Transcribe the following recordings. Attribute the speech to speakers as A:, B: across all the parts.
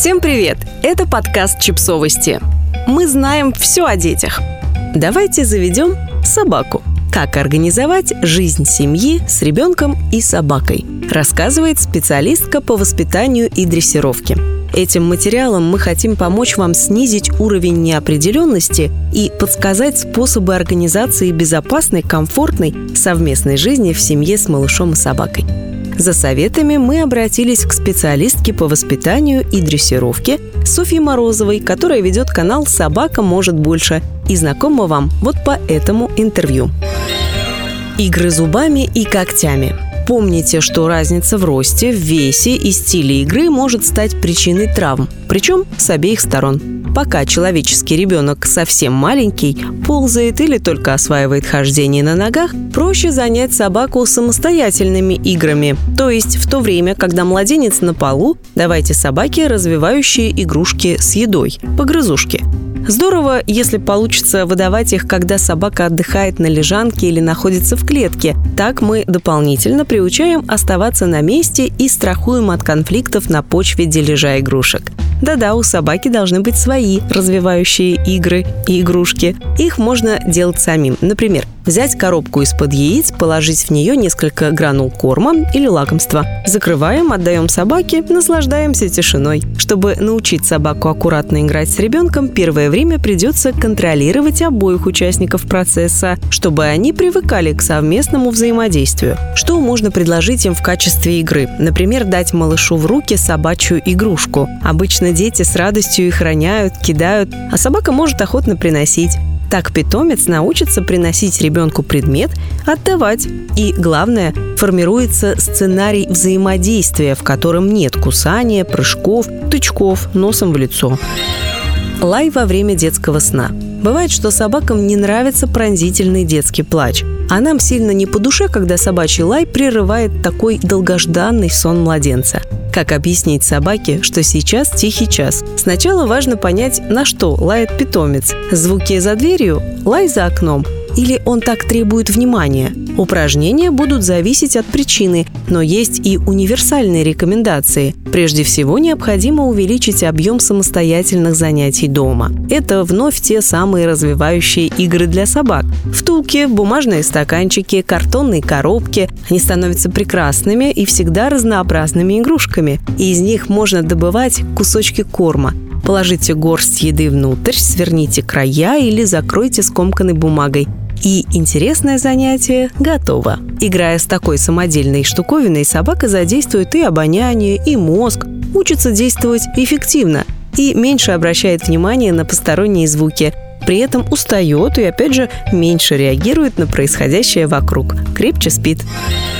A: Всем привет! Это подкаст «Чипсовости». Мы знаем все о детях. Давайте заведем собаку. Как организовать жизнь семьи с ребенком и собакой, рассказывает специалистка по воспитанию и дрессировке. Этим материалом мы хотим помочь вам снизить уровень неопределенности и подсказать способы организации безопасной, комфортной совместной жизни в семье с малышом и собакой. За советами мы обратились к специалистке по воспитанию и дрессировке Софье Морозовой, которая ведет канал «Собака может больше» и знакома вам вот по этому интервью. Игры зубами и когтями – Помните, что разница в росте, в весе и стиле игры может стать причиной травм, причем с обеих сторон. Пока человеческий ребенок совсем маленький, ползает или только осваивает хождение на ногах, проще занять собаку самостоятельными играми. То есть в то время, когда младенец на полу, давайте собаке развивающие игрушки с едой, погрызушки. Здорово, если получится выдавать их, когда собака отдыхает на лежанке или находится в клетке. Так мы дополнительно приучаем оставаться на месте и страхуем от конфликтов на почве дележа игрушек. Да-да, у собаки должны быть свои развивающие игры и игрушки. Их можно делать самим. Например, Взять коробку из-под яиц, положить в нее несколько гранул корма или лакомства. Закрываем, отдаем собаке, наслаждаемся тишиной. Чтобы научить собаку аккуратно играть с ребенком, первое время придется контролировать обоих участников процесса, чтобы они привыкали к совместному взаимодействию. Что можно предложить им в качестве игры? Например, дать малышу в руки собачью игрушку. Обычно дети с радостью их роняют, кидают, а собака может охотно приносить. Так питомец научится приносить ребенку предмет, отдавать. И, главное, формируется сценарий взаимодействия, в котором нет кусания, прыжков, тычков носом в лицо. Лай во время детского сна. Бывает, что собакам не нравится пронзительный детский плач. А нам сильно не по душе, когда собачий лай прерывает такой долгожданный сон младенца. Как объяснить собаке, что сейчас тихий час? Сначала важно понять, на что лает питомец. Звуки за дверью, лай за окном – или он так требует внимания. Упражнения будут зависеть от причины, но есть и универсальные рекомендации. Прежде всего, необходимо увеличить объем самостоятельных занятий дома. Это вновь те самые развивающие игры для собак. Втулки, бумажные стаканчики, картонные коробки. Они становятся прекрасными и всегда разнообразными игрушками. И из них можно добывать кусочки корма. Положите горсть еды внутрь, сверните края или закройте скомканной бумагой. И интересное занятие готово. Играя с такой самодельной штуковиной, собака задействует и обоняние, и мозг, учится действовать эффективно и меньше обращает внимание на посторонние звуки. При этом устает и, опять же, меньше реагирует на происходящее вокруг. Крепче спит.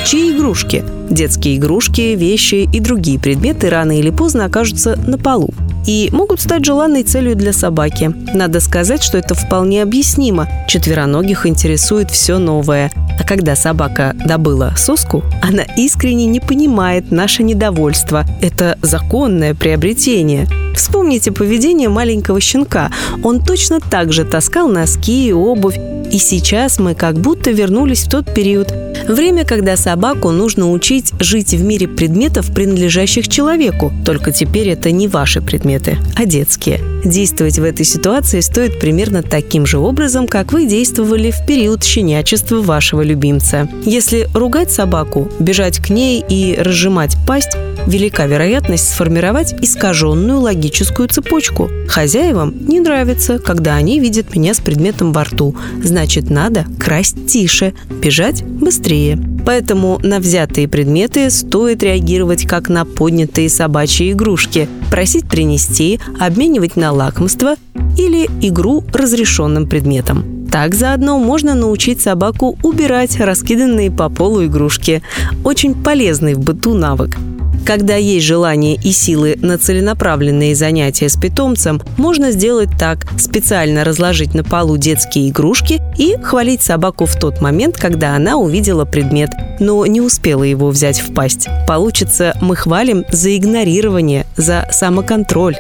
A: Чьи игрушки? Детские игрушки, вещи и другие предметы рано или поздно окажутся на полу и могут стать желанной целью для собаки. Надо сказать, что это вполне объяснимо. Четвероногих интересует все новое. А когда собака добыла соску, она искренне не понимает наше недовольство. Это законное приобретение. Вспомните поведение маленького щенка. Он точно так же таскал носки и обувь. И сейчас мы как будто вернулись в тот период, Время, когда собаку нужно учить жить в мире предметов, принадлежащих человеку. Только теперь это не ваши предметы, а детские. Действовать в этой ситуации стоит примерно таким же образом, как вы действовали в период щенячества вашего любимца. Если ругать собаку, бежать к ней и разжимать пасть, велика вероятность сформировать искаженную логическую цепочку. Хозяевам не нравится, когда они видят меня с предметом во рту. Значит, надо красть тише, бежать быстрее. Поэтому на взятые предметы стоит реагировать как на поднятые собачьи игрушки, просить принести, обменивать на лакомство или игру разрешенным предметом. Так заодно можно научить собаку убирать раскиданные по полу игрушки. Очень полезный в быту навык. Когда есть желание и силы на целенаправленные занятия с питомцем, можно сделать так – специально разложить на полу детские игрушки и хвалить собаку в тот момент, когда она увидела предмет, но не успела его взять в пасть. Получится, мы хвалим за игнорирование, за самоконтроль.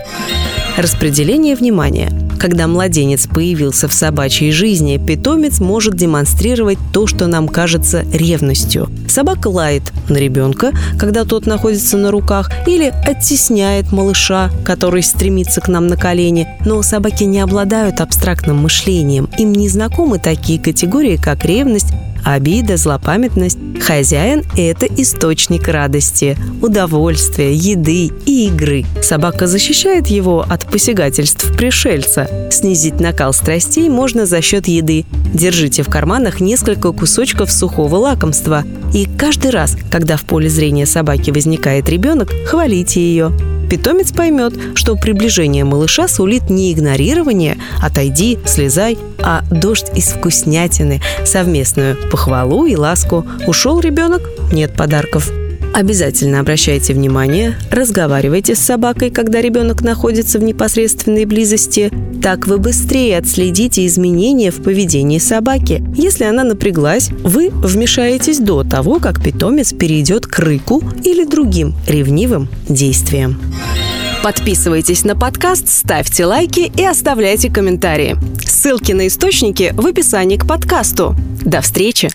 A: Распределение внимания – Когда младенец появился в собачьей жизни, питомец может демонстрировать то, что нам кажется ревностью. Собака лает на ребенка, когда тот находится на руках, или оттесняет малыша, который стремится к нам на колени. Но собаки не обладают абстрактным мышлением. Им не знакомы такие категории, как ревность, Обида, злопамятность. Хозяин – это источник радости, удовольствия, еды и игры. Собака защищает его от посягательств пришельца. Снизить накал страстей можно за счет еды. Держите в карманах несколько кусочков сухого лакомства. И каждый раз, когда в поле зрения собаки возникает ребенок, хвалите ее питомец поймет, что приближение малыша сулит не игнорирование «отойди, слезай», а дождь из вкуснятины, совместную похвалу и ласку. Ушел ребенок – нет подарков. Обязательно обращайте внимание, разговаривайте с собакой, когда ребенок находится в непосредственной близости. Так вы быстрее отследите изменения в поведении собаки. Если она напряглась, вы вмешаетесь до того, как питомец перейдет к рыку или другим ревнивым действиям. Подписывайтесь на подкаст, ставьте лайки и оставляйте комментарии. Ссылки на источники в описании к подкасту. До встречи!